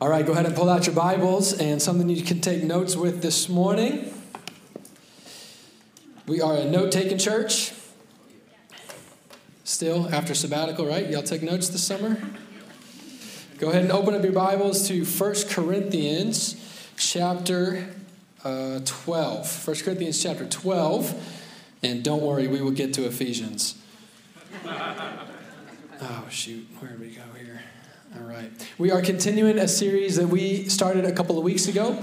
All right, go ahead and pull out your Bibles and something you can take notes with this morning. We are a note taking church. Still, after sabbatical, right? Y'all take notes this summer? Go ahead and open up your Bibles to 1 Corinthians chapter uh, 12. 1 Corinthians chapter 12. And don't worry, we will get to Ephesians. Oh, shoot. Where did we go here? All right. We are continuing a series that we started a couple of weeks ago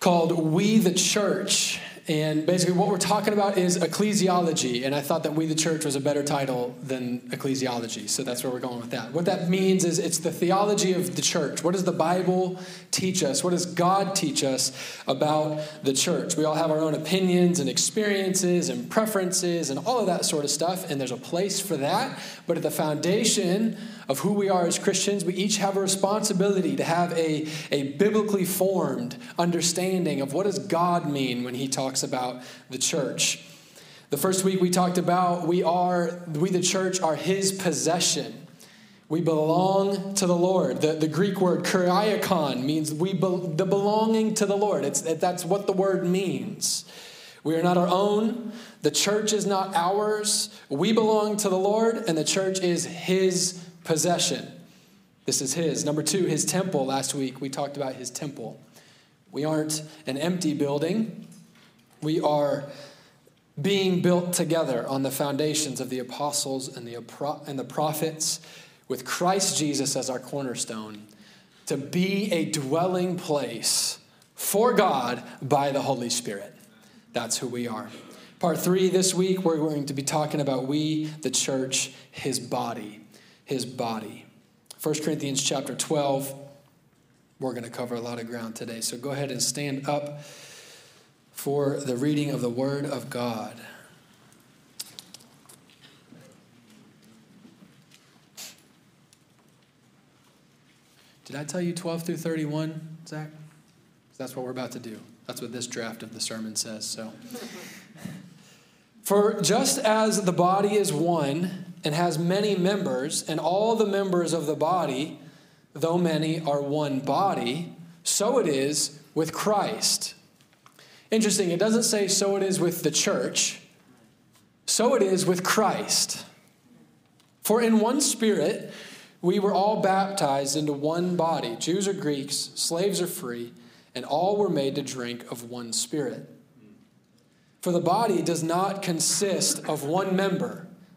called We the Church. And basically, what we're talking about is ecclesiology. And I thought that We the Church was a better title than ecclesiology. So that's where we're going with that. What that means is it's the theology of the church. What does the Bible teach us? What does God teach us about the church? We all have our own opinions and experiences and preferences and all of that sort of stuff. And there's a place for that. But at the foundation of who we are as Christians, we each have a responsibility to have a, a biblically formed understanding of what does God mean when he talks about the church. The first week we talked about we are, we the church are his possession. We belong to the Lord. The, the Greek word kuriakon means we be, the belonging to the Lord. It's, that's what the word means. We are not our own. The church is not ours. We belong to the Lord, and the church is his possession. This is his. Number two, his temple. Last week we talked about his temple. We aren't an empty building, we are being built together on the foundations of the apostles and the, and the prophets, with Christ Jesus as our cornerstone, to be a dwelling place for God by the Holy Spirit. That's who we are. Part three this week, we're going to be talking about we, the church, his body his body. 1 Corinthians chapter 12, we're going to cover a lot of ground today. So go ahead and stand up for the reading of the Word of God. Did I tell you 12 through 31, Zach? That's what we're about to do. That's what this draft of the sermon says. So, for just as the body is one and has many members, and all the members of the body, though many, are one body, so it is with Christ. Interesting, it doesn't say so it is with the church, so it is with Christ. For in one spirit we were all baptized into one body, Jews or Greeks, slaves or free, and all were made to drink of one spirit. For the body does not consist of one member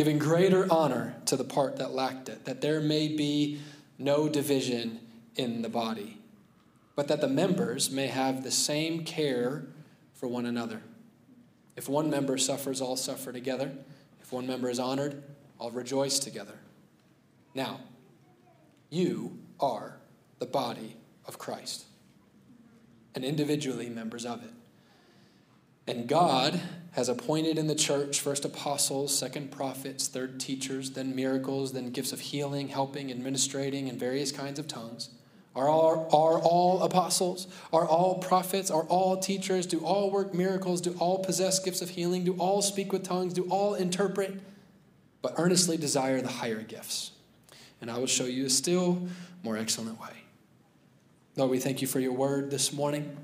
giving greater honor to the part that lacked it, that there may be no division in the body, but that the members may have the same care for one another. If one member suffers, all suffer together. If one member is honored, all rejoice together. Now, you are the body of Christ, and individually members of it. And God has appointed in the church first apostles, second prophets, third teachers, then miracles, then gifts of healing, helping, administrating, and various kinds of tongues. Are all, are all apostles? Are all prophets? Are all teachers? Do all work miracles? Do all possess gifts of healing? Do all speak with tongues? Do all interpret? But earnestly desire the higher gifts. And I will show you a still more excellent way. Lord, we thank you for your word this morning.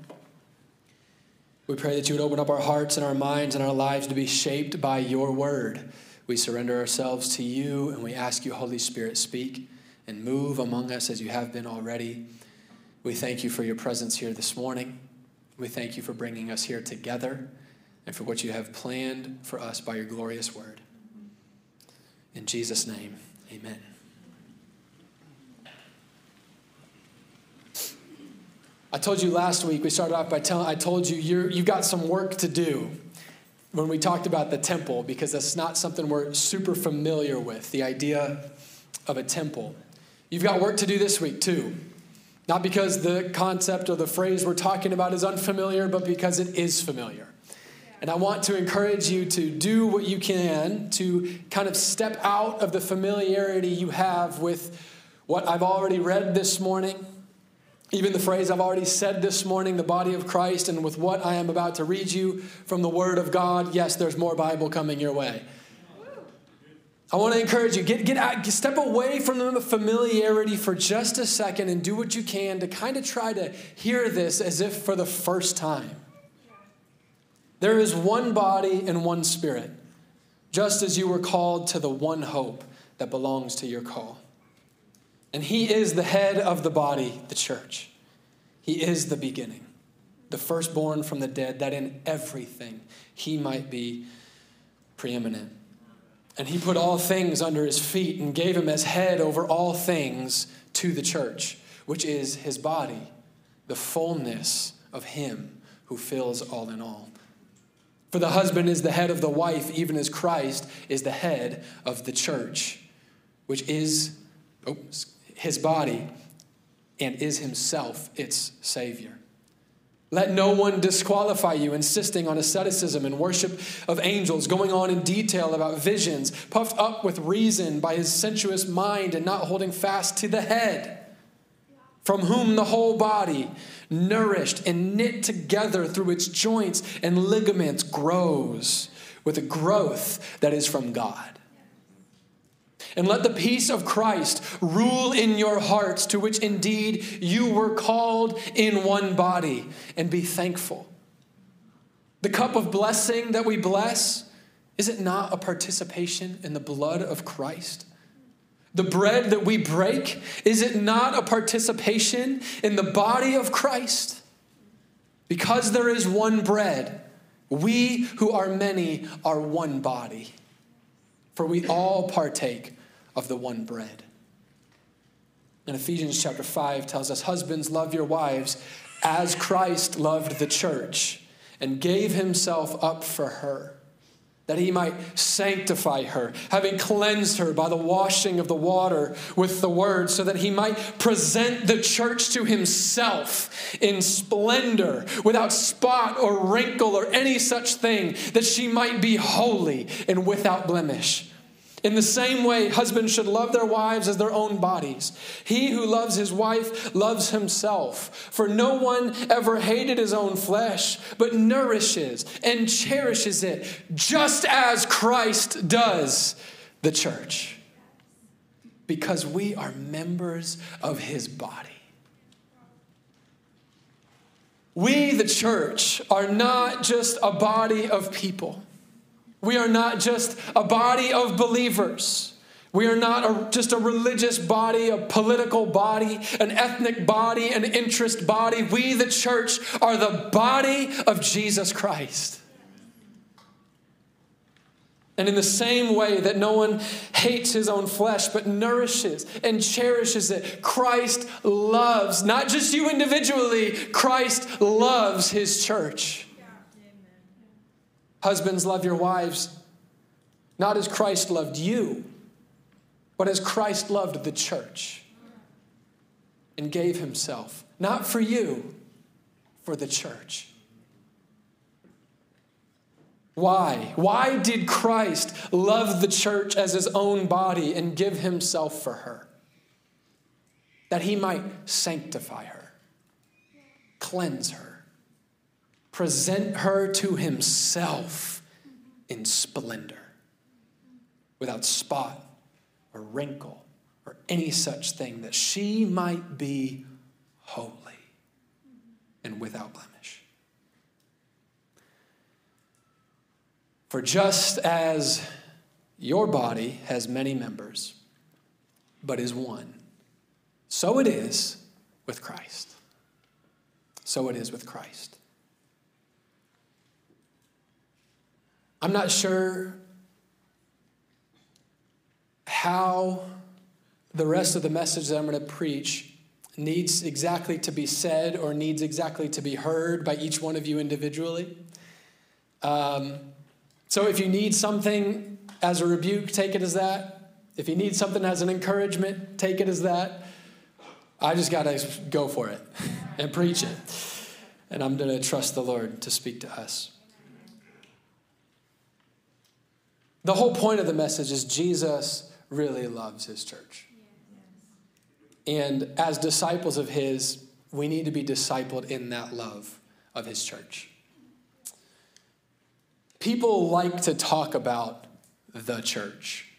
We pray that you would open up our hearts and our minds and our lives to be shaped by your word. We surrender ourselves to you and we ask you, Holy Spirit, speak and move among us as you have been already. We thank you for your presence here this morning. We thank you for bringing us here together and for what you have planned for us by your glorious word. In Jesus' name, amen. I told you last week, we started off by telling, I told you you you've got some work to do when we talked about the temple because that's not something we're super familiar with, the idea of a temple. You've got work to do this week, too. Not because the concept or the phrase we're talking about is unfamiliar, but because it is familiar. And I want to encourage you to do what you can to kind of step out of the familiarity you have with what I've already read this morning, even the phrase I've already said this morning, the body of Christ, and with what I am about to read you from the Word of God. Yes, there's more Bible coming your way. I want to encourage you get, get out, step away from the familiarity for just a second and do what you can to kind of try to hear this as if for the first time. There is one body and one spirit, just as you were called to the one hope that belongs to your call. And He is the head of the body, the church. He is the beginning, the firstborn from the dead, that in everything He might be preeminent. And he put all things under his feet and gave him as head over all things to the church, which is his body, the fullness of him who fills all in all. For the husband is the head of the wife, even as Christ is the head of the church, which is oh, his body and is himself its Savior. Let no one disqualify you, insisting on asceticism and worship of angels, going on in detail about visions, puffed up with reason by his sensuous mind and not holding fast to the head, from whom the whole body, nourished and knit together through its joints and ligaments, grows with a growth that is from God. And let the peace of Christ rule in your hearts, to which indeed you were called in one body, and be thankful. The cup of blessing that we bless, is it not a participation in the blood of Christ? The bread that we break, is it not a participation in the body of Christ? Because there is one bread, we who are many are one body, for we all partake of the one bread. And Ephesians chapter 5 tells us Husbands, love your wives as Christ loved the church and gave himself up for her, that he might sanctify her, having cleansed her by the washing of the water with the word, so that he might present the church to himself in splendor, without spot or wrinkle or any such thing, that she might be holy and without blemish. In the same way, husbands should love their wives as their own bodies. He who loves his wife loves himself. For no one ever hated his own flesh, but nourishes and cherishes it, just as Christ does the church. Because we are members of his body. We, the church, are not just a body of people. We are not just a body of believers. We are not a, just a religious body, a political body, an ethnic body, an interest body. We, the church, are the body of Jesus Christ. And in the same way that no one hates his own flesh, but nourishes and cherishes it, Christ loves, not just you individually, Christ loves his church. Husbands, love your wives not as Christ loved you, but as Christ loved the church and gave himself, not for you, for the church. Why? Why did Christ love the church as his own body and give himself for her? that he might sanctify her, cleanse her, present her to himself in splendor, without spot or wrinkle or any such thing, that she might be holy and without blemish. For just as your body has many members, but is one, so it is with Christ. So it is with Christ. I'm not sure how the rest of the message that I'm going to preach needs exactly to be said or needs exactly to be heard by each one of you individually. Um, so if you need something as a rebuke, take it as that. If you need something as an encouragement, take it as that. I just got to go for it and preach it. And I'm going to trust the Lord to speak to us. The whole point of the message is Jesus really loves his church. And as disciples of his, we need to be discipled in that love of his church. People like to talk about the church.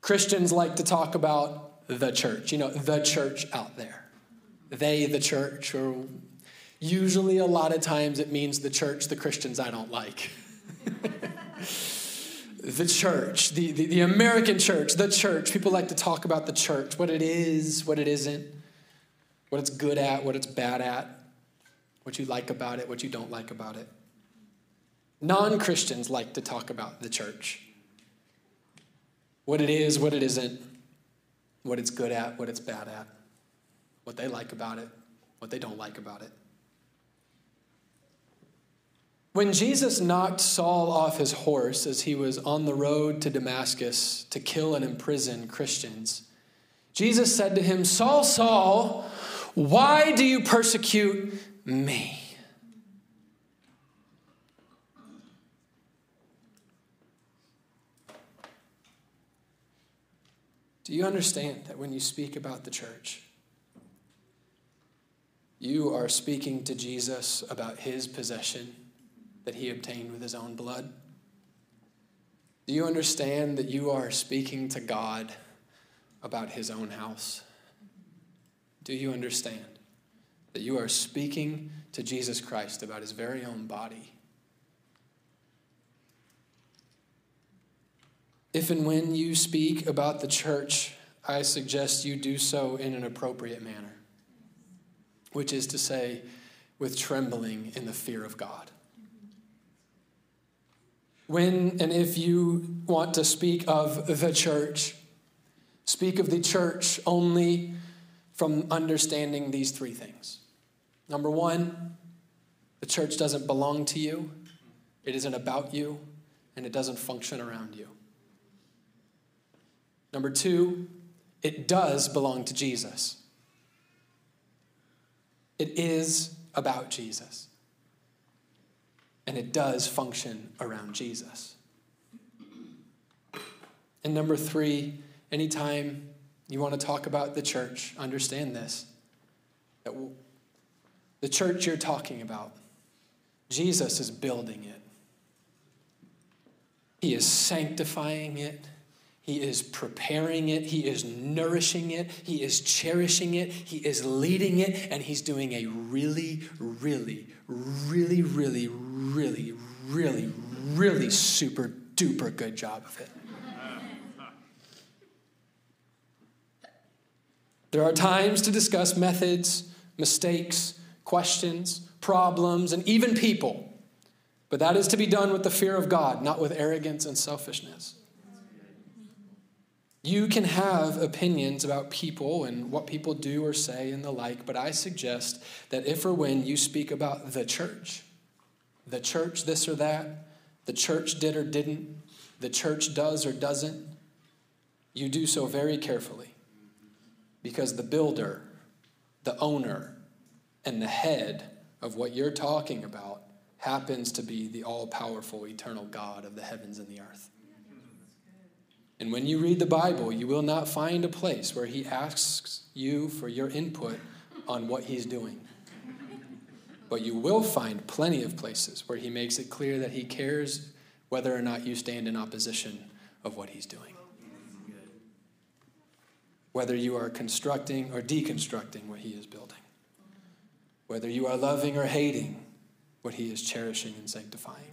Christians like to talk about the church, you know, the church out there. They, the church, or usually a lot of times it means the church, the Christians I don't like. the church, the, the, the, American church, the church. People like to talk about the church, what it is, what it isn't, what it's good at, what it's bad at, what you like about it, what you don't like about it. Non Christians like to talk about the church what it is, what it isn't, what it's good at, what it's bad at, what they like about it, what they don't like about it. When Jesus knocked Saul off his horse as he was on the road to Damascus to kill and imprison Christians, Jesus said to him, Saul, Saul, why do you persecute me? Do you understand that when you speak about the church, you are speaking to Jesus about his possession that he obtained with his own blood? Do you understand that you are speaking to God about his own house? Do you understand that you are speaking to Jesus Christ about his very own body? If and when you speak about the church, I suggest you do so in an appropriate manner, which is to say, with trembling in the fear of God. When and if you want to speak of the church, speak of the church only from understanding these three things. Number one, the church doesn't belong to you, it isn't about you, and it doesn't function around you. Number two, it does belong to Jesus. It is about Jesus and it does function around Jesus. And number three, anytime you want to talk about the church, understand this that the church you're talking about, Jesus is building it, He is sanctifying it. He is preparing it. He is nourishing it. He is cherishing it. He is leading it. And he's doing a really, really, really, really, really, really, really super duper good job of it. There are times to discuss methods, mistakes, questions, problems, and even people. But that is to be done with the fear of God, not with arrogance and selfishness. You can have opinions about people and what people do or say and the like, but I suggest that if or when you speak about the church, the church this or that, the church did or didn't, the church does or doesn't, you do so very carefully. Because the builder, the owner, and the head of what you're talking about happens to be the all powerful, eternal God of the heavens and the earth. And when you read the Bible, you will not find a place where he asks you for your input on what he's doing. But you will find plenty of places where he makes it clear that he cares whether or not you stand in opposition of what he's doing. Whether you are constructing or deconstructing what he is building. Whether you are loving or hating what he is cherishing and sanctifying.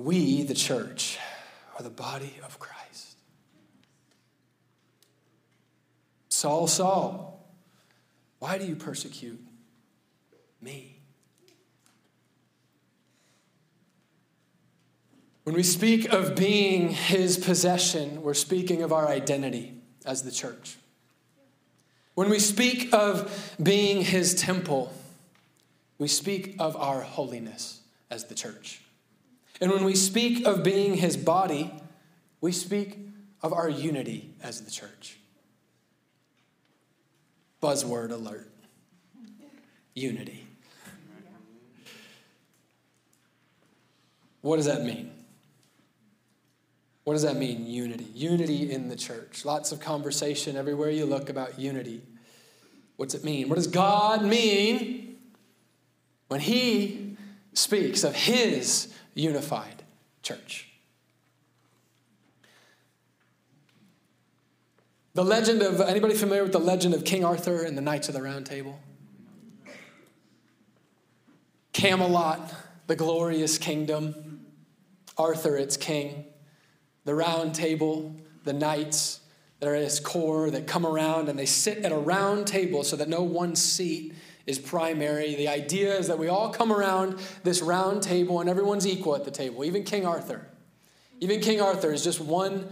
We, the church, are the body of Christ. Saul, Saul, why do you persecute me? When we speak of being his possession, we're speaking of our identity as the church. When we speak of being his temple, we speak of our holiness as the church. And when we speak of being his body, we speak of our unity as the church. Buzzword alert unity. What does that mean? What does that mean, unity? Unity in the church. Lots of conversation everywhere you look about unity. What's it mean? What does God mean when He speaks of His unified church. The legend of anybody familiar with the legend of King Arthur and the Knights of the Round Table? Camelot, the glorious kingdom. Arthur, its king. The round table, the knights that are at its core that come around and they sit at a round table so that no one seat is primary. The idea is that we all come around this round table and everyone's equal at the table, even King Arthur. Even King Arthur is just one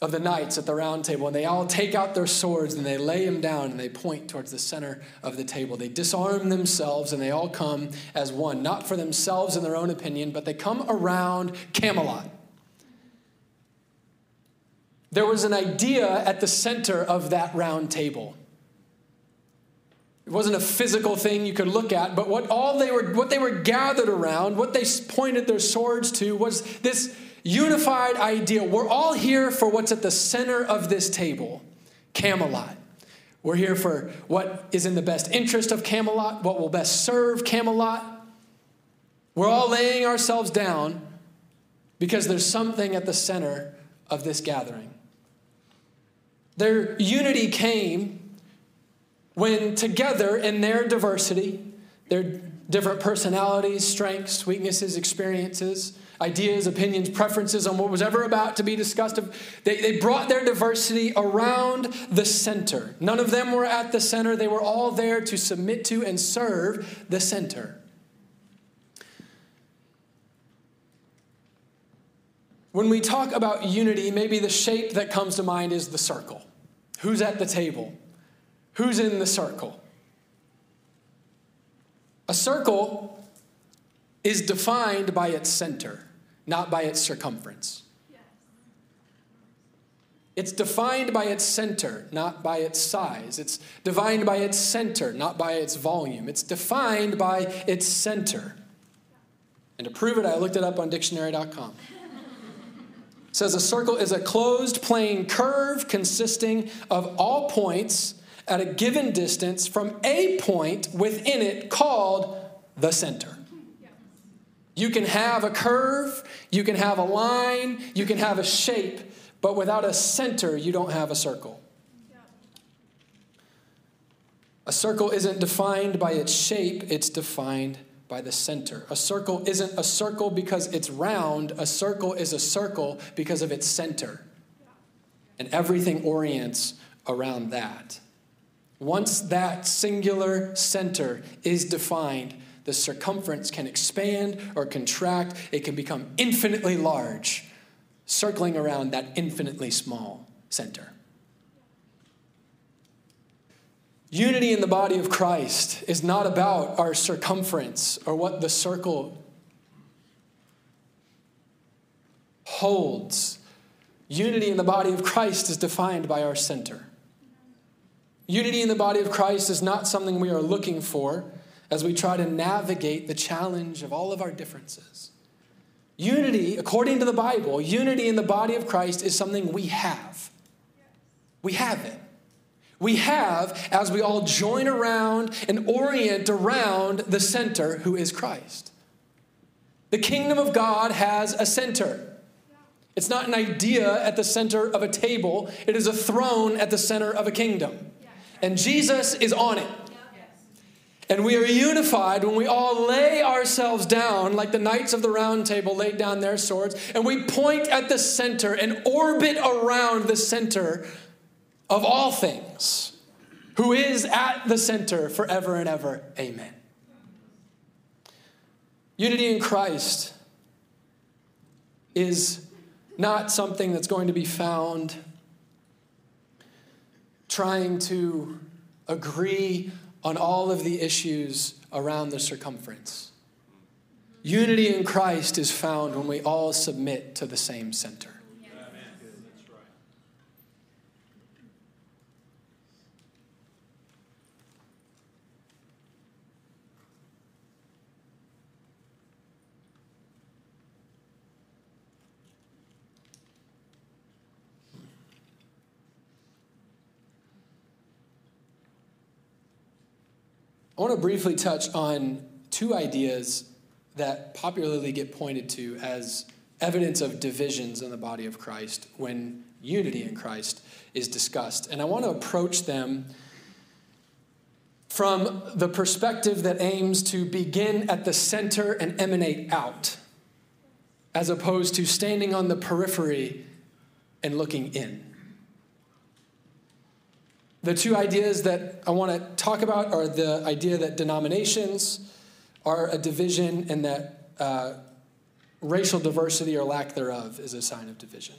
of the knights at the round table, and they all take out their swords and they lay them down and they point towards the center of the table. They disarm themselves and they all come as one, not for themselves in their own opinion, but they come around Camelot. There was an idea at the center of that round table. It wasn't a physical thing you could look at, but what all they were what they were gathered around, what they pointed their swords to was this unified idea. We're all here for what's at the center of this table, Camelot. We're here for what is in the best interest of Camelot, what will best serve Camelot. We're all laying ourselves down because there's something at the center of this gathering. Their unity came when together in their diversity, their different personalities, strengths, weaknesses, experiences, ideas, opinions, preferences on what was ever about to be discussed, they, they brought their diversity around the center. None of them were at the center, they were all there to submit to and serve the center. When we talk about unity, maybe the shape that comes to mind is the circle. Who's at the table? Who's in the circle? A circle is defined by its center, not by its circumference. It's defined by its center, not by its size. It's defined by its center, not by its volume. It's defined by its center. And to prove it, I looked it up on dictionary.com. It says a circle is a closed plane curve consisting of all points at a given distance from a point within it called the center. You can have a curve, you can have a line, you can have a shape, but without a center, you don't have a circle. A circle isn't defined by its shape, it's defined by the center. A circle isn't a circle because it's round, a circle is a circle because of its center. And everything orients around that. Once that singular center is defined, the circumference can expand or contract. It can become infinitely large, circling around that infinitely small center. Unity in the body of Christ is not about our circumference or what the circle holds. Unity in the body of Christ is defined by our center. Unity in the body of Christ is not something we are looking for as we try to navigate the challenge of all of our differences. Unity, according to the Bible, unity in the body of Christ is something we have. We have it. We have as we all join around and orient around the center who is Christ. The kingdom of God has a center. It's not an idea at the center of a table, it is a throne at the center of a kingdom. And Jesus is on it. And we are unified when we all lay ourselves down, like the knights of the round table laid down their swords, and we point at the center and orbit around the center of all things, who is at the center forever and ever. Amen. Unity in Christ is not something that's going to be found trying to agree on all of the issues around the circumference. Unity in Christ is found when we all submit to the same center. I want to briefly touch on two ideas that popularly get pointed to as evidence of divisions in the body of Christ when unity in Christ is discussed. And I want to approach them from the perspective that aims to begin at the center and emanate out, as opposed to standing on the periphery and looking in. The two ideas that I want to talk about are the idea that denominations are a division and that uh, racial diversity or lack thereof is a sign of division.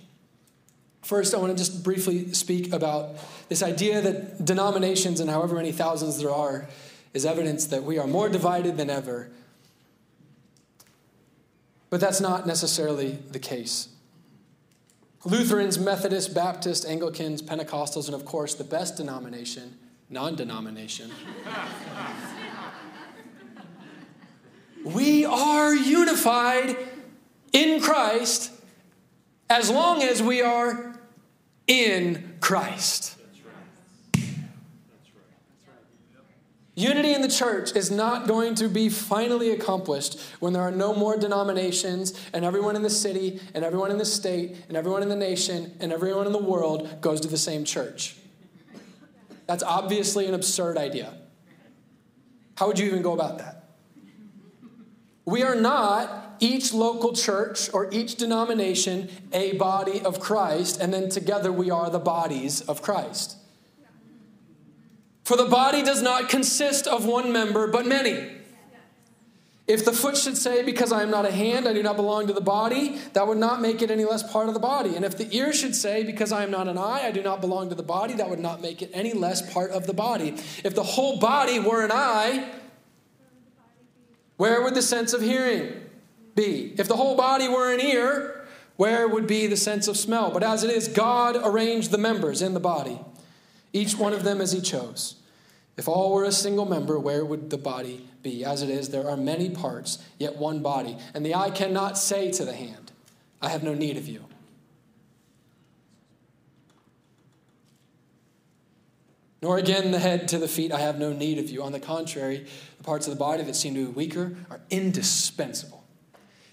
First, I want to just briefly speak about this idea that denominations and however many thousands there are is evidence that we are more divided than ever. But that's not necessarily the case. Lutherans, Methodists, Baptists, Anglicans, Pentecostals, and of course, the best denomination, non denomination. we are unified in Christ as long as we are in Christ. Unity in the church is not going to be finally accomplished when there are no more denominations and everyone in the city and everyone in the state and everyone in the nation and everyone in the world goes to the same church. That's obviously an absurd idea. How would you even go about that? We are not each local church or each denomination a body of Christ, and then together we are the bodies of Christ. For the body does not consist of one member, but many. If the foot should say, Because I am not a hand, I do not belong to the body, that would not make it any less part of the body. And if the ear should say, Because I am not an eye, I do not belong to the body, that would not make it any less part of the body. If the whole body were an eye, where would the sense of hearing be? If the whole body were an ear, where would be the sense of smell? But as it is, God arranged the members in the body, each one of them as He chose. If all were a single member, where would the body be? As it is, there are many parts, yet one body. And the eye cannot say to the hand, I have no need of you. Nor again the head to the feet, I have no need of you. On the contrary, the parts of the body that seem to be weaker are indispensable.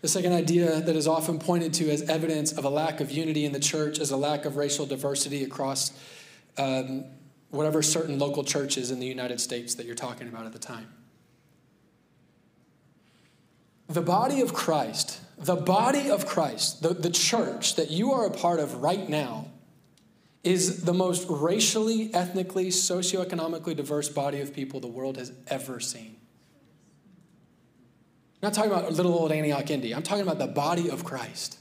The second idea that is often pointed to as evidence of a lack of unity in the church is a lack of racial diversity across um, whatever certain local churches in the United States that you're talking about at the time. The body of Christ, the body of Christ, the, the church that you are a part of right now, is the most racially, ethnically, socioeconomically diverse body of people the world has ever seen. I'm not talking about little old Antioch, Indy. I'm talking about the body of Christ.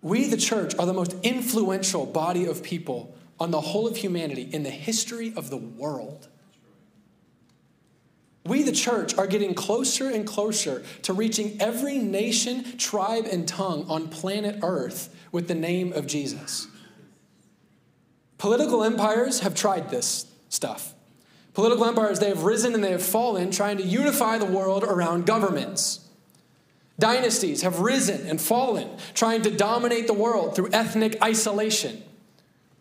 We, the church, are the most influential body of people on the whole of humanity in the history of the world. We, the church, are getting closer and closer to reaching every nation, tribe, and tongue on planet Earth with the name of Jesus. Political empires have tried this stuff. Political empires, they have risen and they have fallen, trying to unify the world around governments. Dynasties have risen and fallen, trying to dominate the world through ethnic isolation.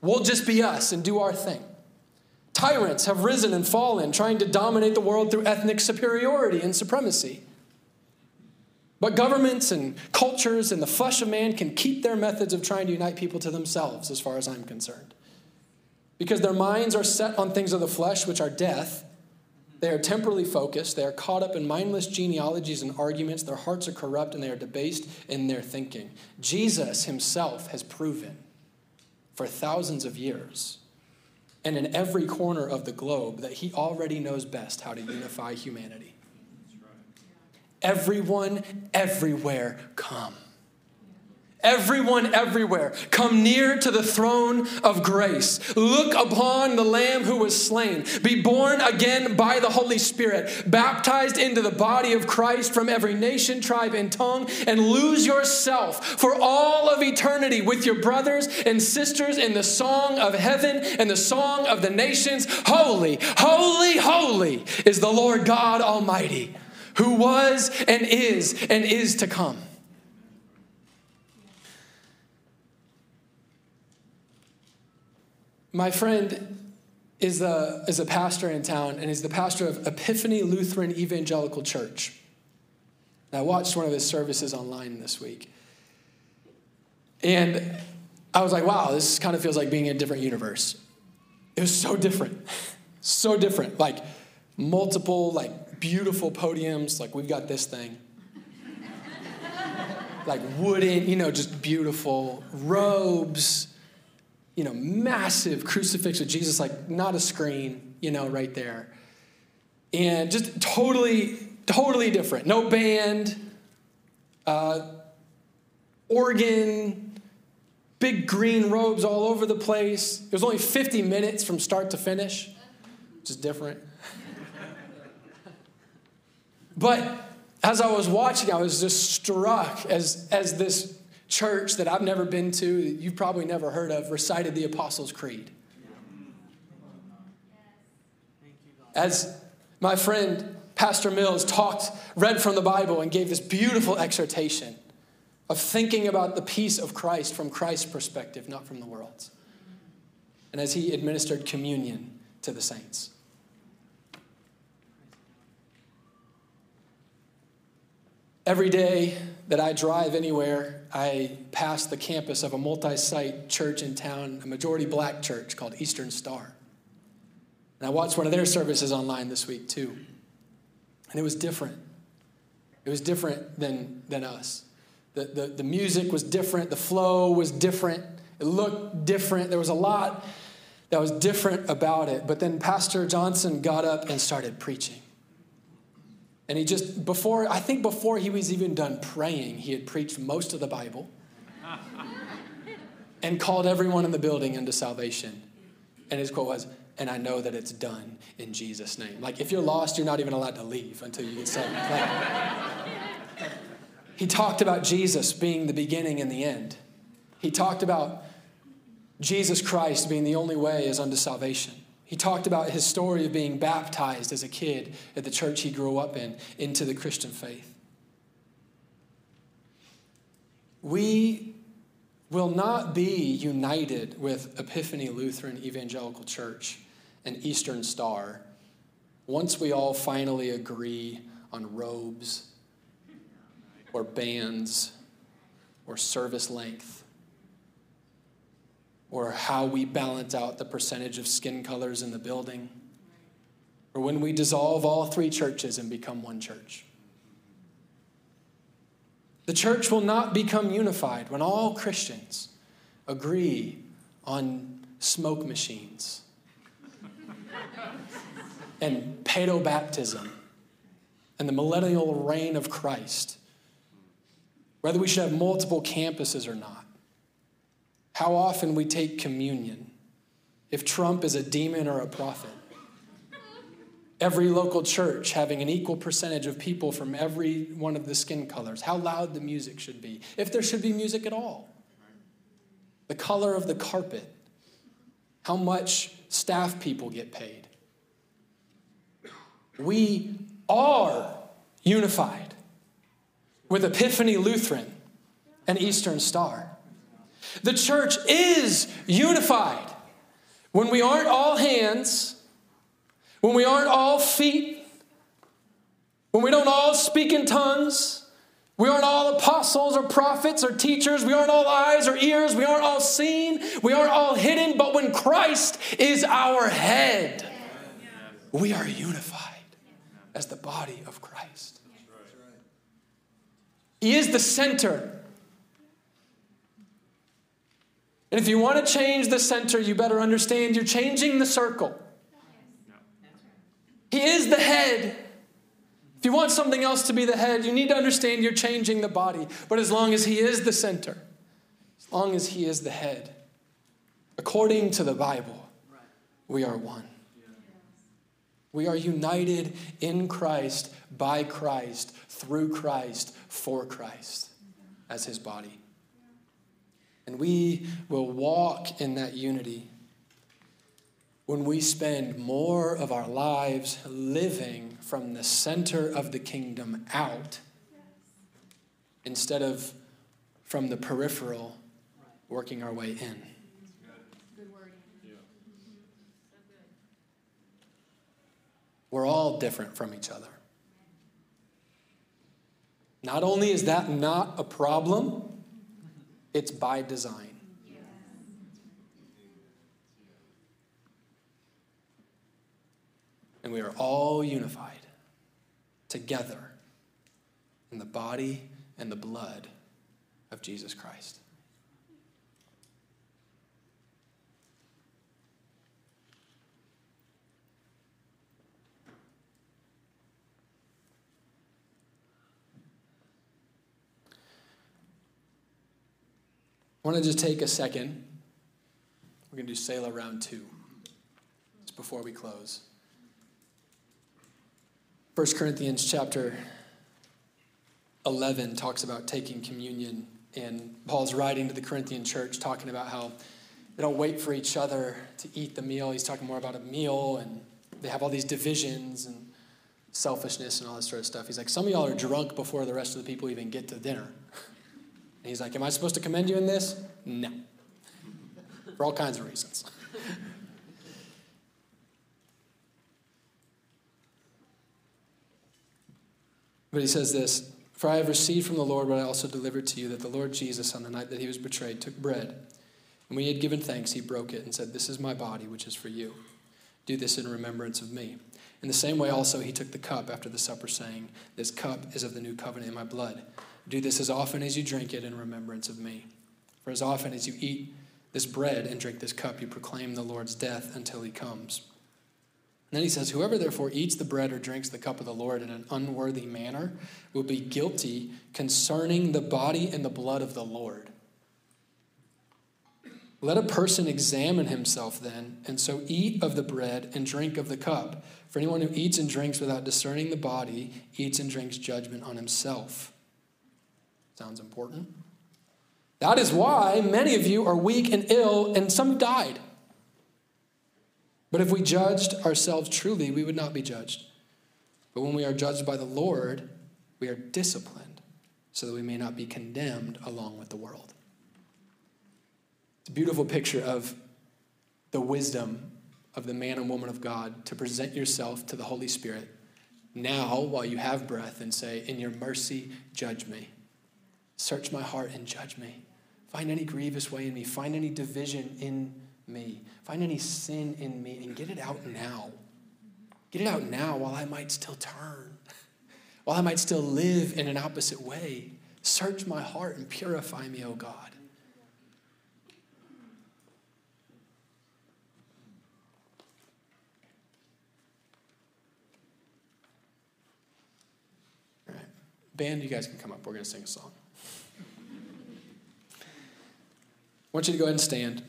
We'll just be us and do our thing. Tyrants have risen and fallen, trying to dominate the world through ethnic superiority and supremacy. But governments and cultures and the flesh of man can keep their methods of trying to unite people to themselves, as far as I'm concerned. Because their minds are set on things of the flesh, which are death. They are temporally focused. They are caught up in mindless genealogies and arguments. Their hearts are corrupt and they are debased in their thinking. Jesus himself has proven for thousands of years and in every corner of the globe that he already knows best how to unify humanity. Everyone, everywhere, come. Everyone everywhere, come near to the throne of grace. Look upon the Lamb who was slain. Be born again by the Holy Spirit, baptized into the body of Christ from every nation, tribe, and tongue, and lose yourself for all of eternity with your brothers and sisters in the song of heaven and the song of the nations. Holy, holy, holy is the Lord God Almighty, who was and is and is to come. My friend is a, is a pastor in town, and he's the pastor of Epiphany Lutheran Evangelical Church. And I watched one of his services online this week. And I was like, wow, this kind of feels like being in a different universe. It was so different. so different. Like multiple, like beautiful podiums. Like we've got this thing. like wooden, you know, just beautiful robes you know, massive crucifix of Jesus, like not a screen, you know, right there. And just totally, totally different. No band, uh, organ, big green robes all over the place. It was only 50 minutes from start to finish, which is different. but as I was watching, I was just struck as, as this church that I've never been to, that you've probably never heard of, recited the Apostles' Creed. As my friend Pastor Mills talked, read from the Bible, and gave this beautiful exhortation of thinking about the peace of Christ from Christ's perspective, not from the world's. And as he administered communion to the saints. Every day that I drive anywhere, I pass the campus of a multi site church in town, a majority black church called Eastern Star. And I watched one of their services online this week too. And it was different. It was different than, than us. The, the, the music was different, the flow was different, it looked different. There was a lot that was different about it. But then Pastor Johnson got up and started preaching. And he just, before, I think before he was even done praying, he had preached most of the Bible and called everyone in the building into salvation. And his quote was, and I know that it's done in Jesus' name. Like, if you're lost, you're not even allowed to leave until you get saved. Like, he talked about Jesus being the beginning and the end. He talked about Jesus Christ being the only way is unto salvation. He talked about his story of being baptized as a kid at the church he grew up in into the Christian faith. We will not be united with Epiphany Lutheran Evangelical Church and Eastern Star once we all finally agree on robes or bands or service length or how we balance out the percentage of skin colors in the building, or when we dissolve all three churches and become one church. The church will not become unified when all Christians agree on smoke machines and pedobaptism and the millennial reign of Christ, whether we should have multiple campuses or not, how often we take communion, if Trump is a demon or a prophet, every local church having an equal percentage of people from every one of the skin colors, how loud the music should be, if there should be music at all, the color of the carpet, how much staff people get paid. We are unified with Epiphany Lutheran and Eastern Star. The church is unified when we aren't all hands, when we aren't all feet, when we don't all speak in tongues. We aren't all apostles or prophets or teachers. We aren't all eyes or ears. We aren't all seen. We aren't all hidden. But when Christ is our head, we are unified as the body of Christ. He is the center. And if you want to change the center, you better understand you're changing the circle. He is the head. If you want something else to be the head, you need to understand you're changing the body. But as long as He is the center, as long as He is the head, according to the Bible, we are one. We are united in Christ, by Christ, through Christ, for Christ, as his body. And we will walk in that unity when we spend more of our lives living from the center of the kingdom out instead of from the peripheral working our way in. We're all different from each other. Not only is that not a problem, it's by design. And we are all unified together in the body and the blood of Jesus Christ. Want to just take a second. We're going to do Selah round two. Just before we close. 1 Corinthians chapter 11 talks about taking communion, and Paul's writing to the Corinthian church talking about how they don't wait for each other to eat the meal. He's talking more about a meal, and they have all these divisions and selfishness and all this sort of stuff. He's like, Some of y'all are drunk before the rest of the people even get to dinner. And he's like, Am I supposed to commend you in this? No. For all kinds of reasons. but he says this For I have received from the Lord what I also delivered to you that the Lord Jesus, on the night that he was betrayed, took bread. And when he had given thanks, he broke it and said, This is my body, which is for you. Do this in remembrance of me. In the same way, also, he took the cup after the supper, saying, This cup is of the new covenant in my blood. Do this as often as you drink it in remembrance of me. For as often as you eat this bread and drink this cup, you proclaim the Lord's death until he comes. And then he says, Whoever therefore eats the bread or drinks the cup of the Lord in an unworthy manner will be guilty concerning the body and the blood of the Lord. Let a person examine himself then, and so eat of the bread and drink of the cup. For anyone who eats and drinks without discerning the body eats and drinks judgment on himself. Sounds important. That is why many of you are weak and ill, and some died. But if we judged ourselves truly, we would not be judged. But when we are judged by the Lord, we are disciplined so that we may not be condemned along with the world. It's a beautiful picture of the wisdom of the man and woman of God to present yourself to the Holy Spirit now while you have breath and say, In your mercy, judge me. Search my heart and judge me. Find any grievous way in me. Find any division in me. Find any sin in me and get it out now. Get it out now while I might still turn, while I might still live in an opposite way. Search my heart and purify me, O God. band, you guys can come up. We're going to sing a song. I want you to go ahead and stand.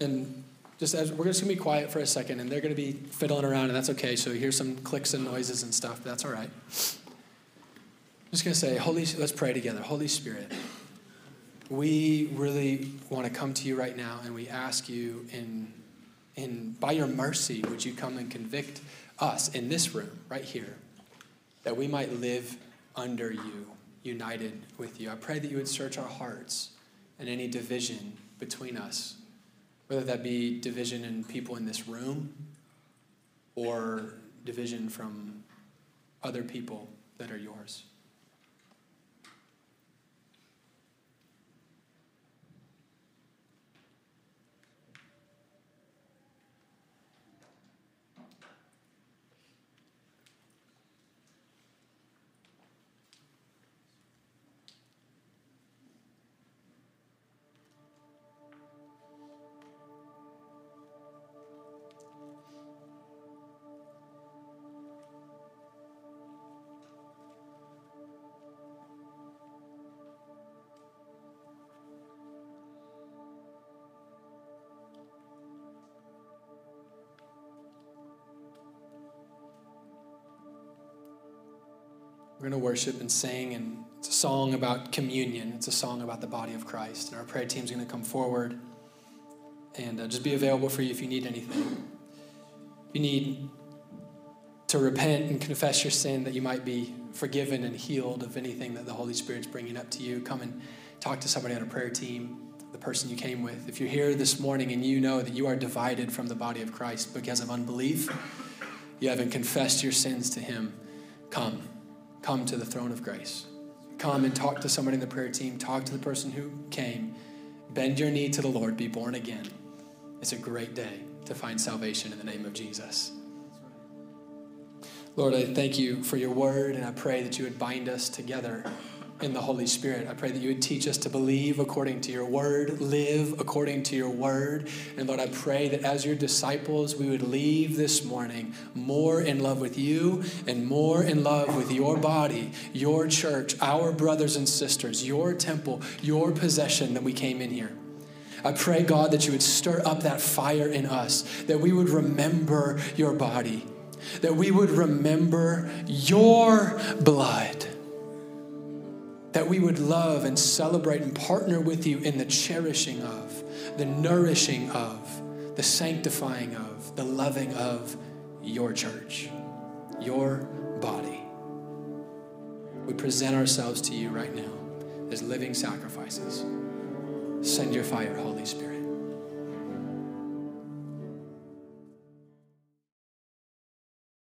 And just as we're just gonna be quiet for a second, and they're gonna be fiddling around, and that's okay. So hear some clicks and noises and stuff, that's all right. I'm just gonna say, Holy, let's pray together. Holy Spirit, we really want to come to you right now, and we ask you in, in by your mercy, would you come and convict us in this room right here, that we might live under you, united with you. I pray that you would search our hearts and any division between us whether that be division in people in this room or division from other people that are yours. We're going to worship and sing, and it's a song about communion. It's a song about the body of Christ. And our prayer team's going to come forward and uh, just be available for you if you need anything. If you need to repent and confess your sin, that you might be forgiven and healed of anything that the Holy Spirit's bringing up to you, come and talk to somebody on a prayer team, the person you came with. If you're here this morning and you know that you are divided from the body of Christ because of unbelief, you haven't confessed your sins to Him, come come to the throne of grace. Come and talk to somebody in the prayer team, talk to the person who came. Bend your knee to the Lord, be born again. It's a great day to find salvation in the name of Jesus. Lord, I thank you for your word, and I pray that you would bind us together in the Holy Spirit. I pray that you would teach us to believe according to your word, live according to your word. And Lord, I pray that as your disciples, we would leave this morning more in love with you and more in love with your body, your church, our brothers and sisters, your temple, your possession than we came in here. I pray, God, that you would stir up that fire in us, that we would remember your body, that we would remember your blood that we would love and celebrate and partner with you in the cherishing of, the nourishing of, the sanctifying of, the loving of your church, your body. We present ourselves to you right now as living sacrifices. Send your fire, Holy Spirit.